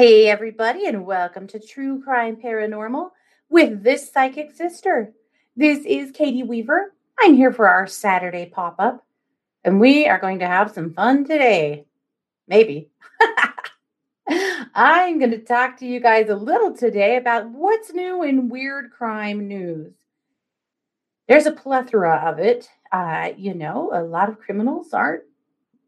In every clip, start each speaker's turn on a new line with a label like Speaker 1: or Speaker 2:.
Speaker 1: Hey, everybody, and welcome to True Crime Paranormal with this psychic sister. This is Katie Weaver. I'm here for our Saturday pop up, and we are going to have some fun today. Maybe. I'm going to talk to you guys a little today about what's new in weird crime news. There's a plethora of it. Uh, you know, a lot of criminals aren't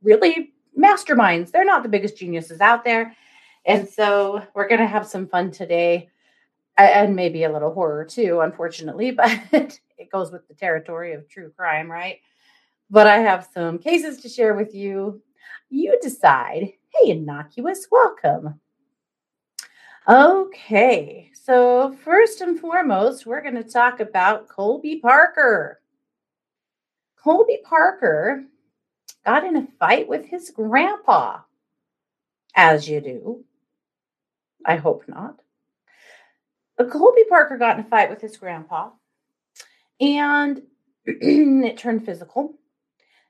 Speaker 1: really masterminds, they're not the biggest geniuses out there and so we're going to have some fun today and maybe a little horror too, unfortunately, but it goes with the territory of true crime, right? But I have some cases to share with you. You decide. Hey, innocuous, welcome. Okay, so first and foremost, we're going to talk about Colby Parker. Colby Parker got in a fight with his grandpa, as you do. I hope not. But Colby Parker got in a fight with his grandpa, and it turned physical.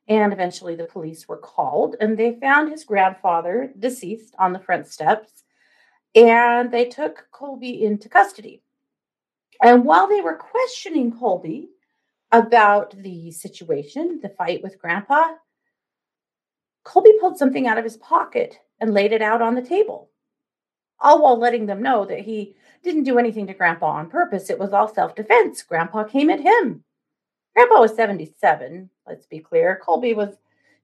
Speaker 1: And eventually the police were called, and they found his grandfather deceased on the front steps. And they took Colby into custody. And while they were questioning Colby about the situation, the fight with grandpa, Colby pulled something out of his pocket and laid it out on the table all while letting them know that he didn't do anything to Grandpa on purpose. It was all self defense. Grandpa came at him. Grandpa was 77, let's be clear. Colby was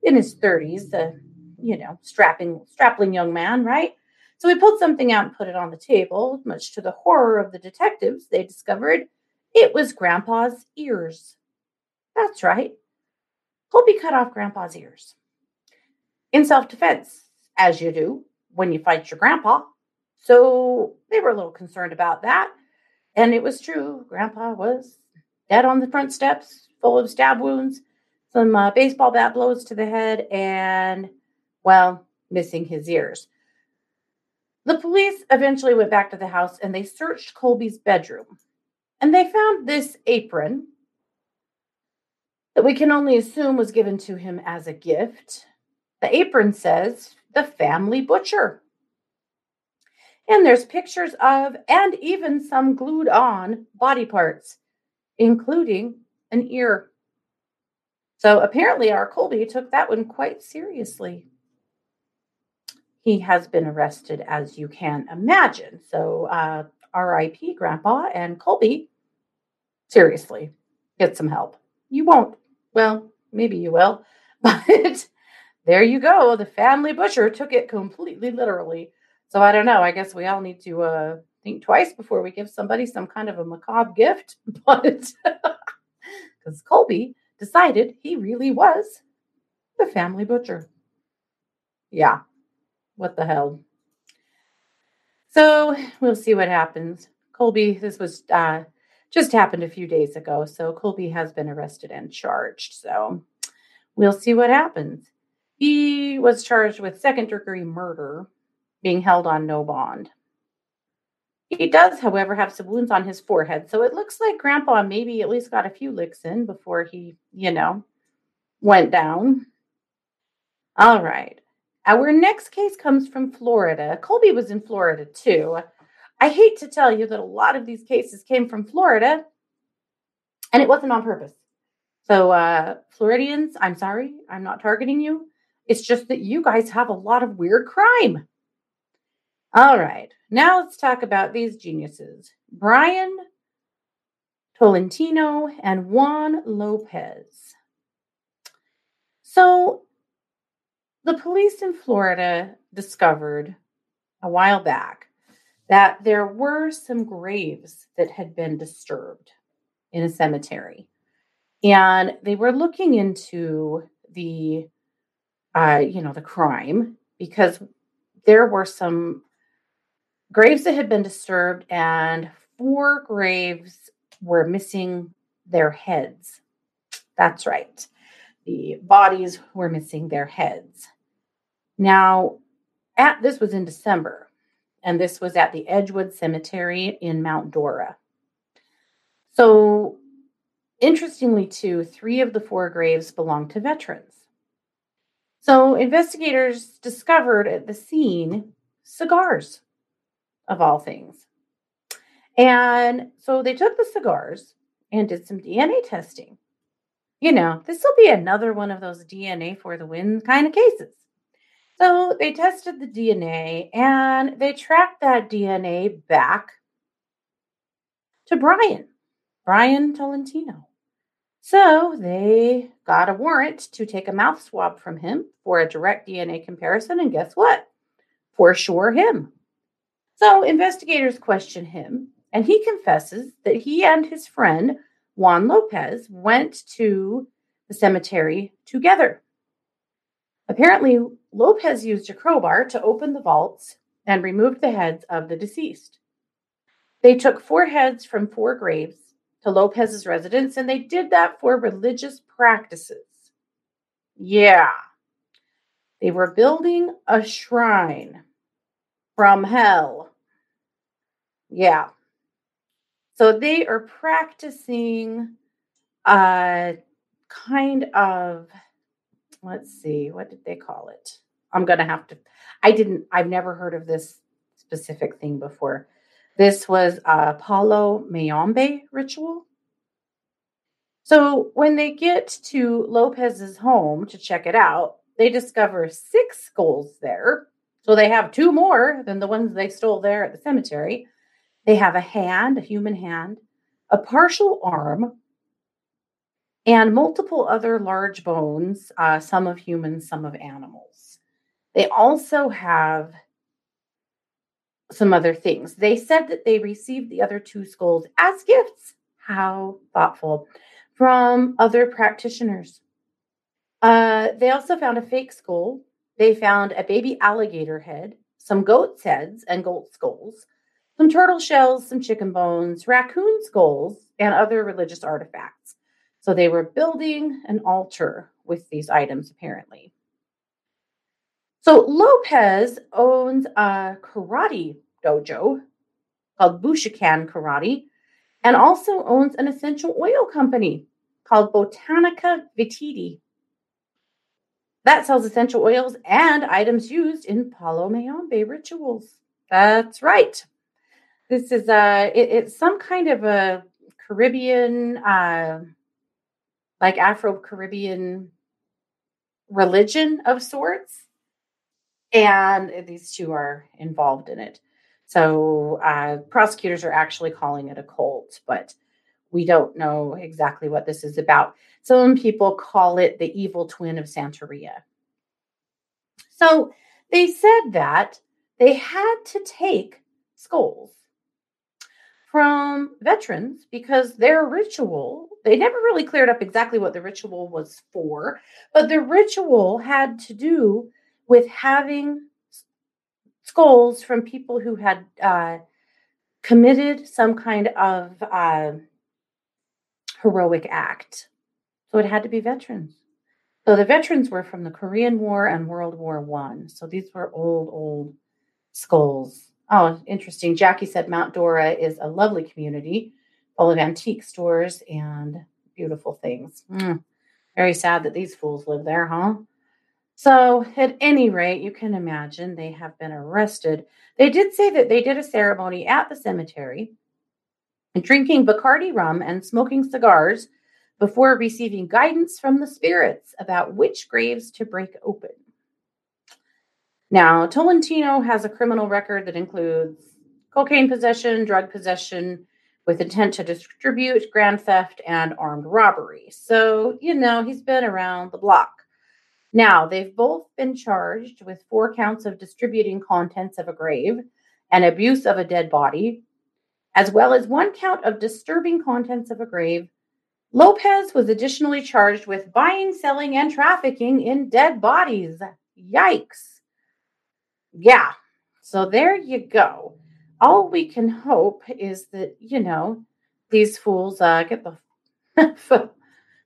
Speaker 1: in his 30s, the, you know, strapping, strapping young man, right? So he pulled something out and put it on the table. Much to the horror of the detectives, they discovered it was Grandpa's ears. That's right. Colby cut off Grandpa's ears in self defense, as you do when you fight your grandpa. So they were a little concerned about that. And it was true. Grandpa was dead on the front steps, full of stab wounds, some uh, baseball bat blows to the head, and, well, missing his ears. The police eventually went back to the house and they searched Colby's bedroom. And they found this apron that we can only assume was given to him as a gift. The apron says, the family butcher. And there's pictures of and even some glued on body parts, including an ear. So apparently, our Colby took that one quite seriously. He has been arrested, as you can imagine. So, uh, RIP, Grandpa and Colby, seriously, get some help. You won't. Well, maybe you will. But there you go. The family butcher took it completely literally. So I don't know. I guess we all need to uh, think twice before we give somebody some kind of a macabre gift. But because Colby decided he really was the family butcher. Yeah. What the hell? So we'll see what happens. Colby, this was uh, just happened a few days ago. So Colby has been arrested and charged. So we'll see what happens. He was charged with second degree murder being held on no bond. He does, however, have some wounds on his forehead, so it looks like Grandpa maybe at least got a few licks in before he, you know, went down. All right. Our next case comes from Florida. Colby was in Florida too. I hate to tell you that a lot of these cases came from Florida, and it wasn't on purpose. So, uh, Floridians, I'm sorry, I'm not targeting you. It's just that you guys have a lot of weird crime. All right, now let's talk about these geniuses Brian Tolentino and Juan Lopez. So, the police in Florida discovered a while back that there were some graves that had been disturbed in a cemetery. And they were looking into the, uh, you know, the crime because there were some graves that had been disturbed, and four graves were missing their heads. That's right. The bodies were missing their heads. Now, at this was in December, and this was at the Edgewood Cemetery in Mount Dora. So, interestingly, too, three of the four graves belonged to veterans. So, investigators discovered at the scene cigars of all things. And so they took the cigars and did some DNA testing. You know, this will be another one of those DNA for the win kind of cases. So they tested the DNA and they tracked that DNA back to Brian, Brian Tolentino. So they got a warrant to take a mouth swab from him for a direct DNA comparison. And guess what? For sure, him. So investigators question him, and he confesses that he and his friend Juan Lopez went to the cemetery together. Apparently, Lopez used a crowbar to open the vaults and removed the heads of the deceased. They took four heads from four graves to Lopez's residence, and they did that for religious practices. Yeah. They were building a shrine from hell. Yeah. So they are practicing a kind of, let's see, what did they call it? I'm going to have to, I didn't, I've never heard of this specific thing before. This was a Palo Mayombe ritual. So when they get to Lopez's home to check it out, they discover six skulls there. So they have two more than the ones they stole there at the cemetery. They have a hand, a human hand, a partial arm, and multiple other large bones, uh, some of humans, some of animals. They also have some other things. They said that they received the other two skulls as gifts. How thoughtful. From other practitioners. Uh, they also found a fake skull. They found a baby alligator head, some goat's heads and goat skulls, some turtle shells, some chicken bones, raccoon skulls, and other religious artifacts. So they were building an altar with these items, apparently. So Lopez owns a karate dojo called Bushikan Karate and also owns an essential oil company called Botanica Vititi. That sells essential oils and items used in Palo Mayombe rituals. That's right. This is a it, it's some kind of a Caribbean, uh, like Afro Caribbean religion of sorts and these two are involved in it. So uh, prosecutors are actually calling it a cult, but we don't know exactly what this is about. Some people call it the evil twin of Santeria. So they said that they had to take skulls from veterans because their ritual, they never really cleared up exactly what the ritual was for, but the ritual had to do with having skulls from people who had uh, committed some kind of uh, heroic act. So it had to be veterans. So the veterans were from the Korean War and World War One. So these were old, old skulls. Oh, interesting. Jackie said Mount Dora is a lovely community full of antique stores and beautiful things. Mm, very sad that these fools live there, huh? So, at any rate, you can imagine they have been arrested. They did say that they did a ceremony at the cemetery, drinking Bacardi rum and smoking cigars before receiving guidance from the spirits about which graves to break open. Now, Tolentino has a criminal record that includes cocaine possession, drug possession with intent to distribute, grand theft, and armed robbery. So, you know, he's been around the block. Now, they've both been charged with four counts of distributing contents of a grave and abuse of a dead body, as well as one count of disturbing contents of a grave. Lopez was additionally charged with buying, selling, and trafficking in dead bodies. Yikes. Yeah. So there you go. All we can hope is that, you know, these fools uh, get the,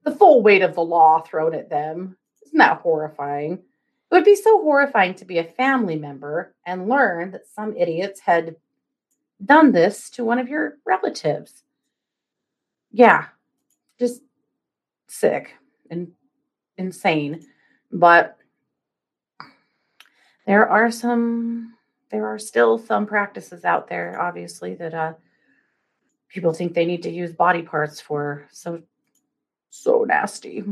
Speaker 1: the full weight of the law thrown at them isn't that horrifying? It would be so horrifying to be a family member and learn that some idiots had done this to one of your relatives. Yeah, just sick and insane. But there are some there are still some practices out there, obviously, that uh, people think they need to use body parts for. So, so nasty.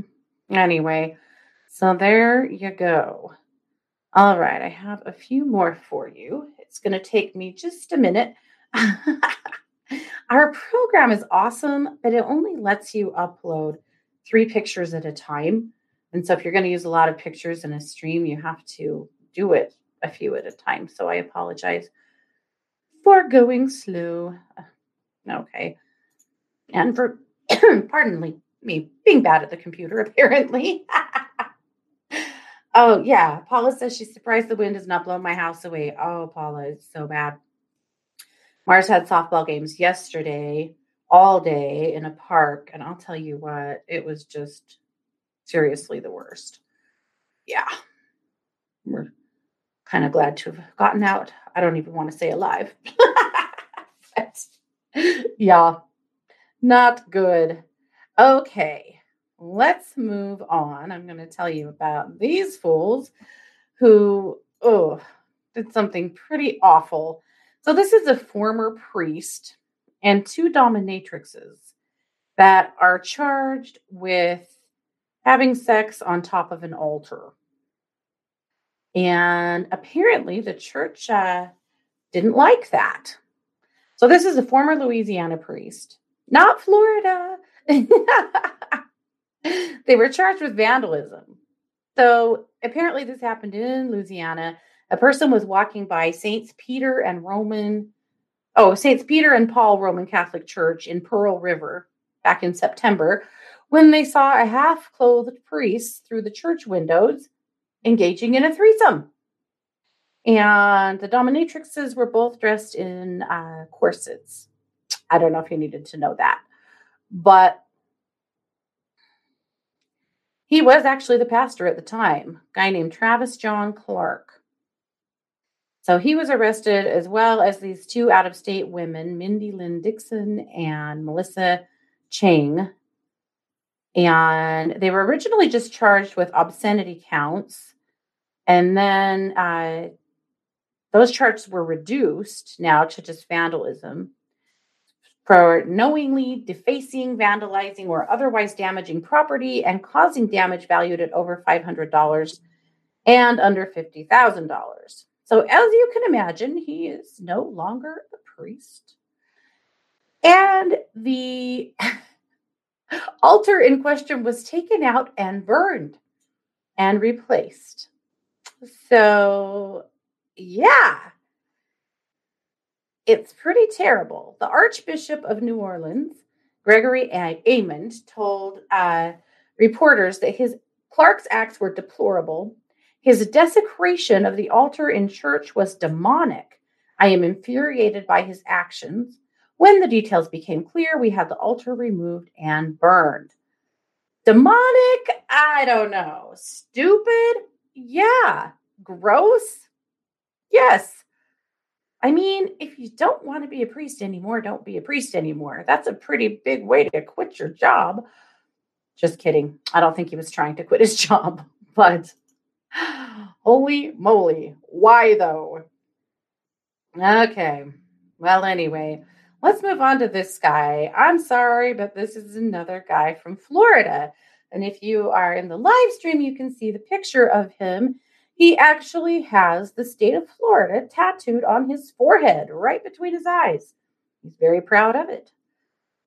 Speaker 1: Anyway, so there you go. All right, I have a few more for you. It's going to take me just a minute. Our program is awesome, but it only lets you upload three pictures at a time. And so if you're going to use a lot of pictures in a stream, you have to do it a few at a time. So I apologize for going slow. Uh, okay. And for, pardon me, being bad at the computer, apparently. oh, yeah. Paula says she's surprised the wind has not blown my house away. Oh, Paula, it's so bad. Mars had softball games yesterday, all day in a park. And I'll tell you what, it was just seriously the worst. Yeah. Kind of glad to have gotten out. I don't even want to say alive. yeah, not good. Okay, let's move on. I'm going to tell you about these fools who, oh, did something pretty awful. So, this is a former priest and two dominatrixes that are charged with having sex on top of an altar. And apparently, the church uh, didn't like that. So, this is a former Louisiana priest, not Florida. they were charged with vandalism. So, apparently, this happened in Louisiana. A person was walking by Saints Peter and Roman, oh, Saints Peter and Paul Roman Catholic Church in Pearl River back in September when they saw a half clothed priest through the church windows engaging in a threesome. And the dominatrixes were both dressed in uh, corsets. I don't know if you needed to know that, but he was actually the pastor at the time, guy named Travis John Clark. So he was arrested as well as these two out of state women, Mindy Lynn Dixon and Melissa Chang. And they were originally just charged with obscenity counts and then uh, those charges were reduced now to just vandalism for knowingly defacing, vandalizing, or otherwise damaging property and causing damage valued at over $500 and under $50,000. So, as you can imagine, he is no longer a priest. And the altar in question was taken out and burned and replaced. So, yeah, it's pretty terrible. The Archbishop of New Orleans, Gregory Aymond, told uh, reporters that his Clark's acts were deplorable. His desecration of the altar in church was demonic. I am infuriated by his actions. When the details became clear, we had the altar removed and burned. Demonic? I don't know. Stupid? Yeah. Gross? Yes. I mean, if you don't want to be a priest anymore, don't be a priest anymore. That's a pretty big way to quit your job. Just kidding. I don't think he was trying to quit his job, but holy moly. Why though? Okay. Well, anyway, let's move on to this guy. I'm sorry, but this is another guy from Florida. And if you are in the live stream, you can see the picture of him. He actually has the state of Florida tattooed on his forehead, right between his eyes. He's very proud of it.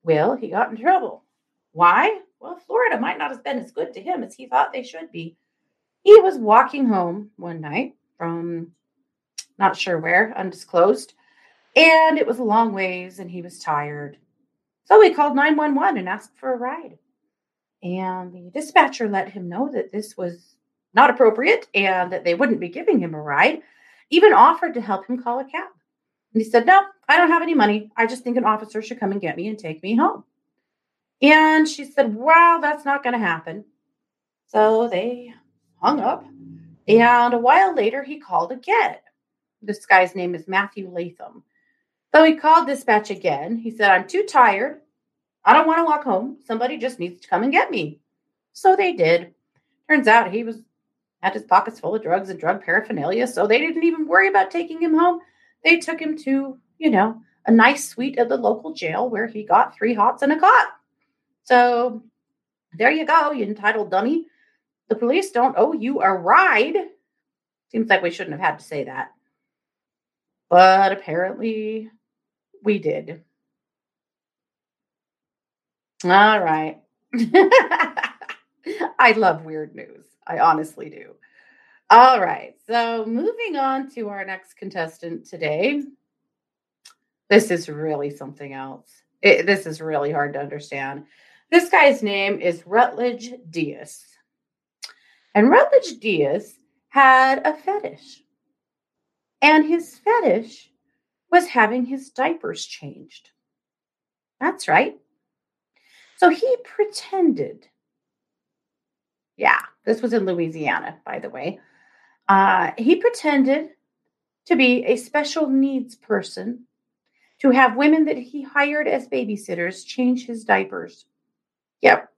Speaker 1: Well, he got in trouble. Why? Well, Florida might not have been as good to him as he thought they should be. He was walking home one night from not sure where, undisclosed, and it was a long ways and he was tired. So he called 911 and asked for a ride. And the dispatcher let him know that this was not appropriate and that they wouldn't be giving him a ride, even offered to help him call a cab. And he said, No, I don't have any money. I just think an officer should come and get me and take me home. And she said, Well, that's not going to happen. So they hung up. And a while later, he called again. This guy's name is Matthew Latham. So he called dispatch again. He said, I'm too tired. I don't want to walk home. Somebody just needs to come and get me. So they did. Turns out he was had his pockets full of drugs and drug paraphernalia, so they didn't even worry about taking him home. They took him to, you know, a nice suite at the local jail where he got three hots and a cot. So there you go, you entitled dummy. The police don't owe you a ride. Seems like we shouldn't have had to say that. But apparently we did. All right. I love weird news. I honestly do. All right. So, moving on to our next contestant today. This is really something else. It, this is really hard to understand. This guy's name is Rutledge Deas. And Rutledge Deas had a fetish. And his fetish was having his diapers changed. That's right. So he pretended. Yeah, this was in Louisiana, by the way. Uh, he pretended to be a special needs person to have women that he hired as babysitters change his diapers. Yep.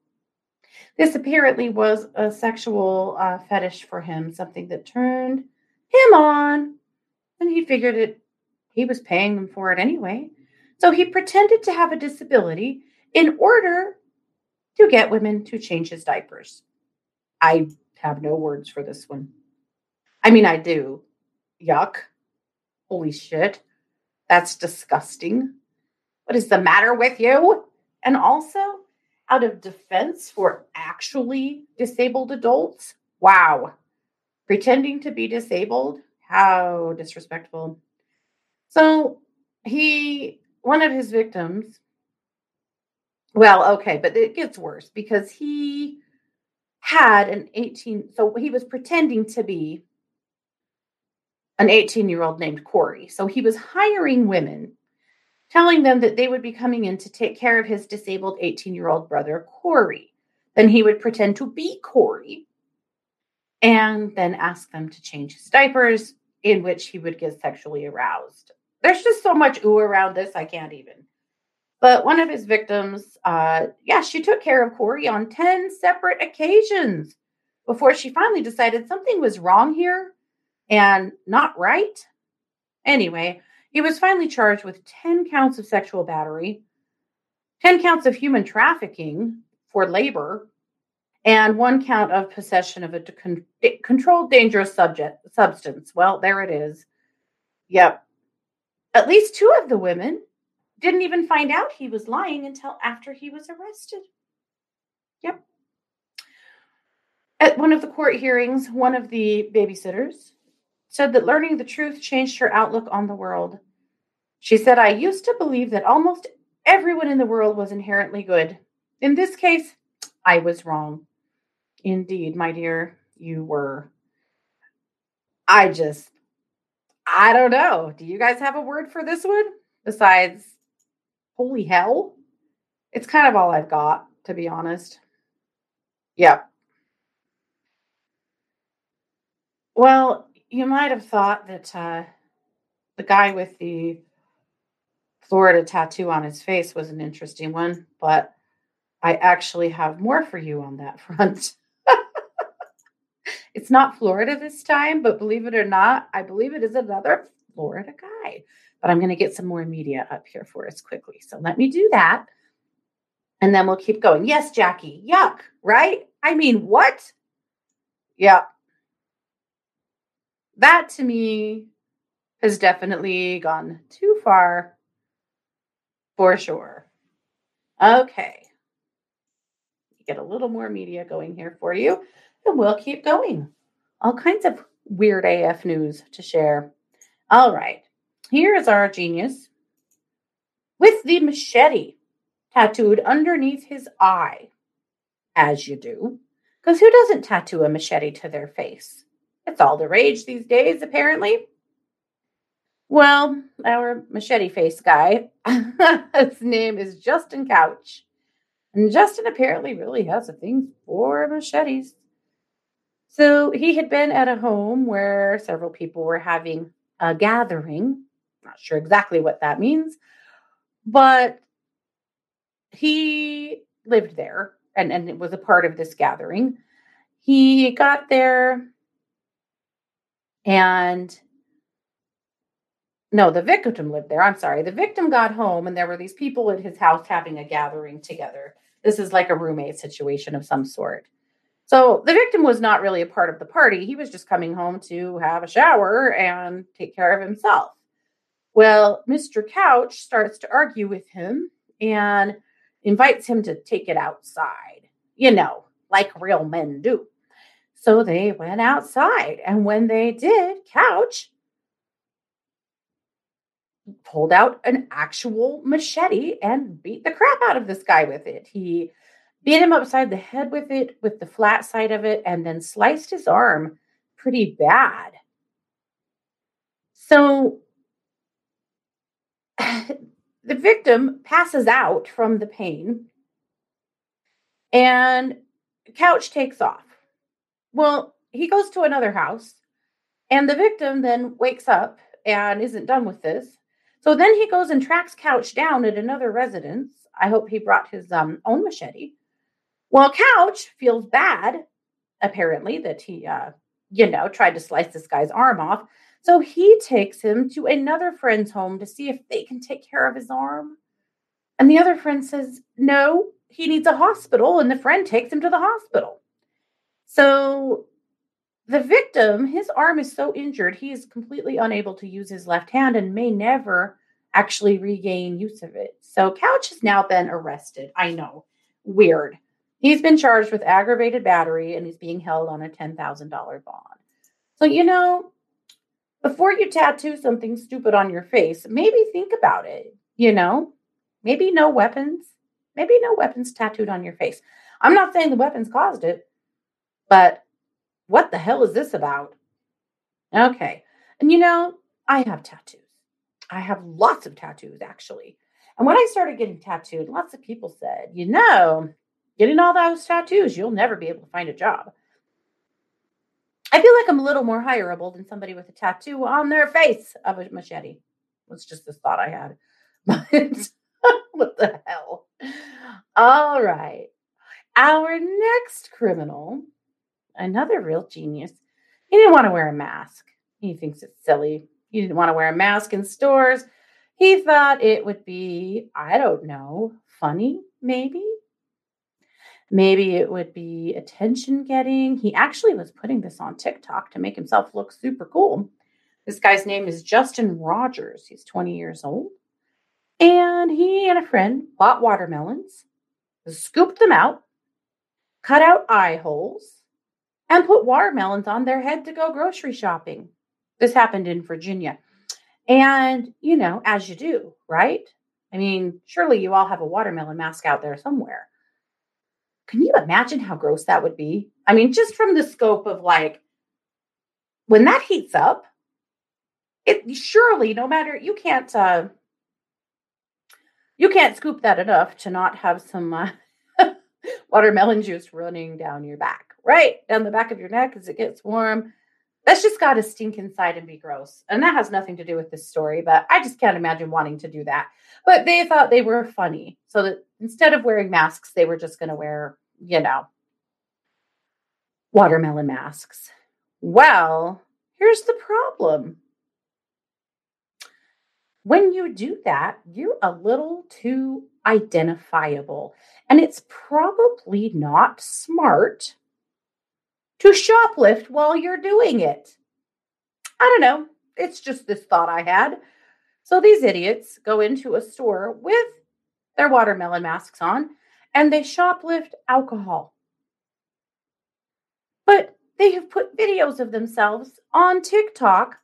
Speaker 1: This apparently was a sexual uh, fetish for him, something that turned him on. And he figured it, he was paying them for it anyway. So he pretended to have a disability in order to get women to change his diapers. I have no words for this one. I mean, I do. Yuck. Holy shit. That's disgusting. What is the matter with you? And also, out of defense for actually disabled adults, wow. Pretending to be disabled, how disrespectful. So, he, one of his victims, well, okay, but it gets worse because he had an 18, so he was pretending to be an 18 year old named Corey. So he was hiring women, telling them that they would be coming in to take care of his disabled 18 year old brother, Corey. Then he would pretend to be Corey and then ask them to change his diapers, in which he would get sexually aroused. There's just so much ooh around this, I can't even. But one of his victims, uh, yeah, she took care of Corey on 10 separate occasions before she finally decided something was wrong here and not right. Anyway, he was finally charged with 10 counts of sexual battery, 10 counts of human trafficking for labor, and one count of possession of a con- controlled dangerous subject substance. Well, there it is. Yep. At least two of the women didn't even find out he was lying until after he was arrested. Yep. At one of the court hearings, one of the babysitters said that learning the truth changed her outlook on the world. She said, I used to believe that almost everyone in the world was inherently good. In this case, I was wrong. Indeed, my dear, you were. I just, I don't know. Do you guys have a word for this one besides holy hell. It's kind of all I've got, to be honest. Yep. Well, you might have thought that uh, the guy with the Florida tattoo on his face was an interesting one, but I actually have more for you on that front. it's not Florida this time, but believe it or not, I believe it is another Florida guy but I'm going to get some more media up here for us quickly. So let me do that. And then we'll keep going. Yes, Jackie. Yuck, right? I mean, what? Yeah. That to me has definitely gone too far for sure. Okay. Get a little more media going here for you, and we'll keep going. All kinds of weird AF news to share. All right. Here is our genius with the machete tattooed underneath his eye, as you do. Because who doesn't tattoo a machete to their face? It's all the rage these days, apparently. Well, our machete face guy, his name is Justin Couch. And Justin apparently really has a thing for machetes. So he had been at a home where several people were having a gathering not sure exactly what that means, but he lived there and, and it was a part of this gathering. He got there And no, the victim lived there. I'm sorry. The victim got home and there were these people at his house having a gathering together. This is like a roommate situation of some sort. So the victim was not really a part of the party. He was just coming home to have a shower and take care of himself. Well, Mr. Couch starts to argue with him and invites him to take it outside, you know, like real men do. So they went outside. And when they did, Couch pulled out an actual machete and beat the crap out of this guy with it. He beat him upside the head with it, with the flat side of it, and then sliced his arm pretty bad. So the victim passes out from the pain and Couch takes off. Well, he goes to another house and the victim then wakes up and isn't done with this. So then he goes and tracks Couch down at another residence. I hope he brought his um, own machete. Well, Couch feels bad, apparently, that he, uh, you know, tried to slice this guy's arm off. So he takes him to another friend's home to see if they can take care of his arm. And the other friend says, no, he needs a hospital. And the friend takes him to the hospital. So the victim, his arm is so injured, he is completely unable to use his left hand and may never actually regain use of it. So Couch has now been arrested. I know, weird. He's been charged with aggravated battery and he's being held on a $10,000 bond. So, you know, before you tattoo something stupid on your face, maybe think about it. You know, maybe no weapons, maybe no weapons tattooed on your face. I'm not saying the weapons caused it, but what the hell is this about? Okay. And you know, I have tattoos. I have lots of tattoos actually. And when I started getting tattooed, lots of people said, you know, getting all those tattoos, you'll never be able to find a job. I feel like I'm a little more hireable than somebody with a tattoo on their face of a machete. Was just this thought I had. But what the hell? All right. Our next criminal another real genius. He didn't want to wear a mask. He thinks it's silly. He didn't want to wear a mask in stores. He thought it would be, I don't know, funny, maybe. Maybe it would be attention getting. He actually was putting this on TikTok to make himself look super cool. This guy's name is Justin Rogers. He's 20 years old. And he and a friend bought watermelons, scooped them out, cut out eye holes, and put watermelons on their head to go grocery shopping. This happened in Virginia. And, you know, as you do, right? I mean, surely you all have a watermelon mask out there somewhere. Can you imagine how gross that would be? I mean, just from the scope of like, when that heats up, it surely, no matter, you can't, uh, you can't scoop that enough to not have some uh, watermelon juice running down your back right down the back of your neck as it gets warm. That's just got to stink inside and be gross. And that has nothing to do with this story, but I just can't imagine wanting to do that. But they thought they were funny. So that instead of wearing masks, they were just going to wear, you know, watermelon masks. Well, here's the problem. When you do that, you're a little too identifiable. And it's probably not smart to shoplift while you're doing it. I don't know. It's just this thought I had. So these idiots go into a store with their watermelon masks on and they shoplift alcohol. But they have put videos of themselves on TikTok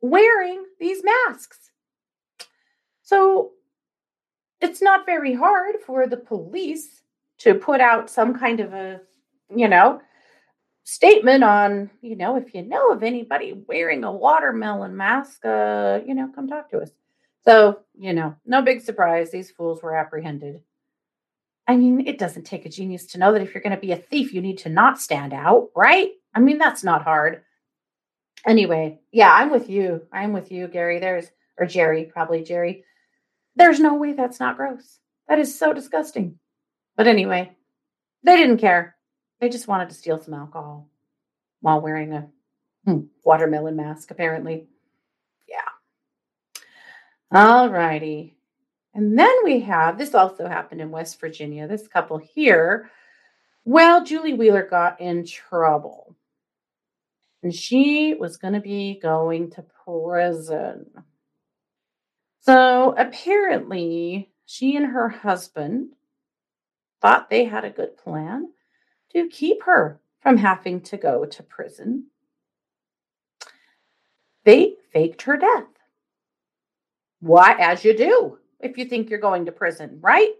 Speaker 1: wearing these masks. So it's not very hard for the police to put out some kind of a, you know, statement on, you know, if you know of anybody wearing a watermelon mask, uh, you know, come talk to us. So, you know, no big surprise. These fools were apprehended. I mean, it doesn't take a genius to know that if you're going to be a thief, you need to not stand out, right? I mean, that's not hard. Anyway, yeah, I'm with you. I'm with you, Gary. There's, or Jerry, probably Jerry. There's no way that's not gross. That is so disgusting. But anyway, they didn't care. They just wanted to steal some alcohol while wearing a Hmm. Watermelon mask, apparently. Yeah. All righty. And then we have this also happened in West Virginia. This couple here. Well, Julie Wheeler got in trouble. And she was going to be going to prison. So apparently, she and her husband thought they had a good plan to keep her from having to go to prison. They faked her death. Why, as you do if you think you're going to prison, right?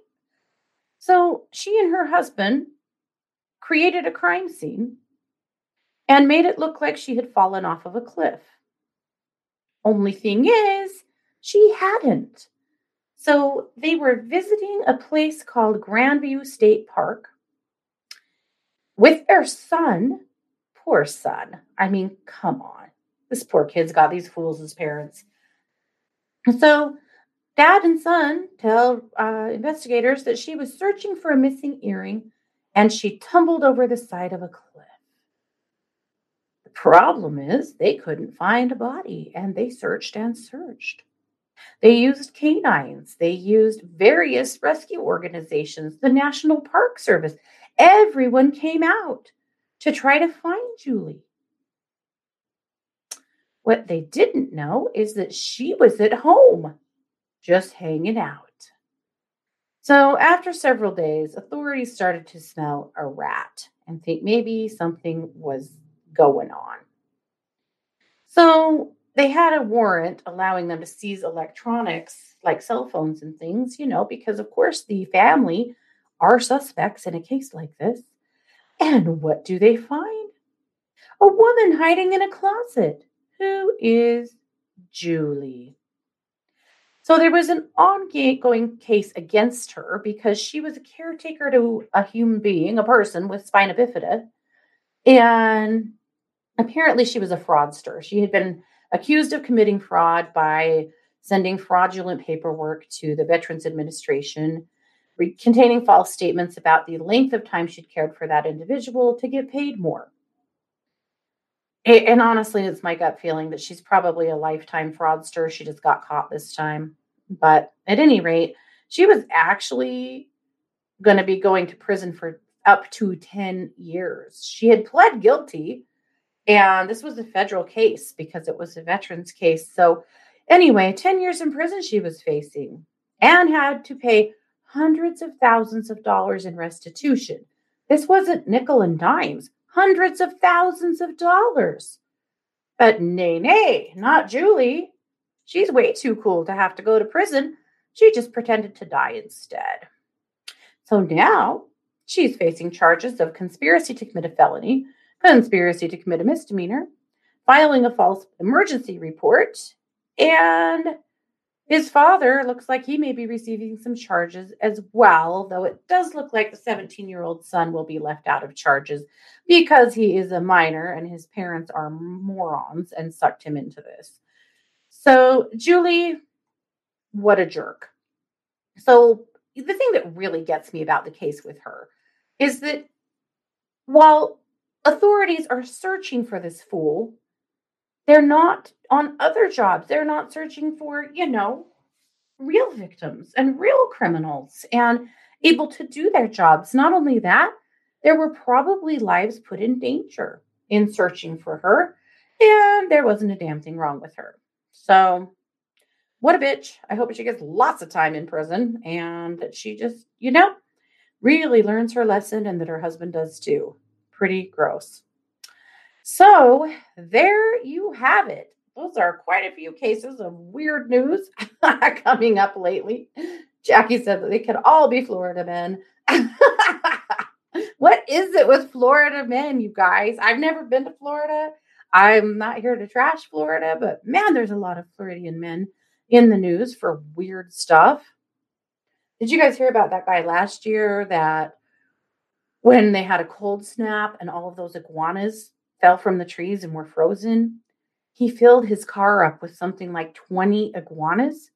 Speaker 1: So she and her husband created a crime scene and made it look like she had fallen off of a cliff. Only thing is, she hadn't. So they were visiting a place called Grandview State Park with their son. Poor son. I mean, come on. This poor kid's got these fools as parents. So dad and son tell uh, investigators that she was searching for a missing earring and she tumbled over the side of a cliff. The problem is they couldn't find a body and they searched and searched. They used canines, they used various rescue organizations, the National Park Service. Everyone came out to try to find Julie. What they didn't know is that she was at home, just hanging out. So, after several days, authorities started to smell a rat and think maybe something was going on. So, they had a warrant allowing them to seize electronics like cell phones and things, you know, because of course the family are suspects in a case like this. And what do they find? A woman hiding in a closet. Who is Julie? So there was an ongoing case against her because she was a caretaker to a human being, a person with spina bifida. And apparently she was a fraudster. She had been accused of committing fraud by sending fraudulent paperwork to the Veterans Administration re- containing false statements about the length of time she'd cared for that individual to get paid more. And honestly, it's my gut feeling that she's probably a lifetime fraudster. She just got caught this time. But at any rate, she was actually going to be going to prison for up to 10 years. She had pled guilty and this was a federal case because it was a veterans case. So, anyway, 10 years in prison she was facing and had to pay hundreds of thousands of dollars in restitution. This wasn't nickel and dimes, hundreds of thousands of dollars. But nay, nay, not Julie. She's way too cool to have to go to prison. She just pretended to die instead. So now she's facing charges of conspiracy to commit a felony, conspiracy to commit a misdemeanor, filing a false emergency report, and his father looks like he may be receiving some charges as well, though it does look like the 17 year old son will be left out of charges because he is a minor and his parents are morons and sucked him into this. So, Julie, what a jerk. So, the thing that really gets me about the case with her is that while authorities are searching for this fool. They're not on other jobs. They're not searching for, you know, real victims and real criminals and able to do their jobs. Not only that, there were probably lives put in danger in searching for her, and there wasn't a damn thing wrong with her. So, what a bitch. I hope she gets lots of time in prison and that she just, you know, really learns her lesson and that her husband does too pretty gross. So there you have it. Those are quite a few cases of weird news coming up lately. Jackie said that they could all be Florida men. what is it with Florida men, you guys? I've never been to Florida. I'm not here to trash Florida, but man, there's a lot of Floridian men in the news for weird stuff. Did you guys hear about that guy last year that when they had a cold snap and all of those iguanas fell from the trees and were frozen, he filled his car up with something like 20 iguanas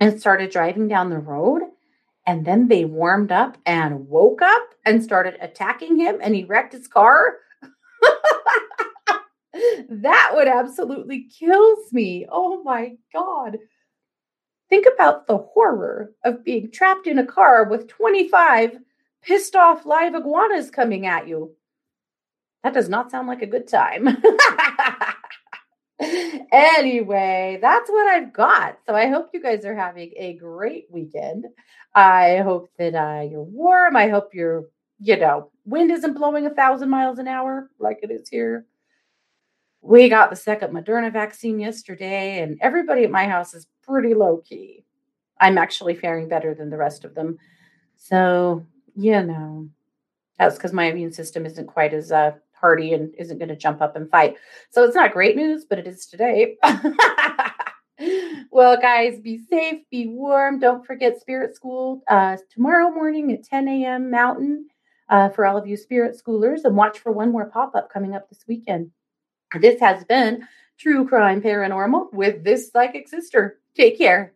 Speaker 1: and started driving down the road. And then they warmed up and woke up and started attacking him, and he wrecked his car. that would absolutely kills me. Oh my God. Think about the horror of being trapped in a car with 25 pissed off live iguanas coming at you. That does not sound like a good time. anyway, that's what I've got. So I hope you guys are having a great weekend. I hope that uh, you're warm. I hope you're, you know, wind isn't blowing a thousand miles an hour like it is here. We got the second Moderna vaccine yesterday, and everybody at my house is pretty low key. I'm actually faring better than the rest of them. So, you know, that's because my immune system isn't quite as uh, hardy and isn't going to jump up and fight. So it's not great news, but it is today. well, guys, be safe, be warm. Don't forget Spirit School uh, tomorrow morning at 10 a.m. Mountain uh, for all of you Spirit Schoolers, and watch for one more pop up coming up this weekend. This has been True Crime Paranormal with this psychic sister. Take care.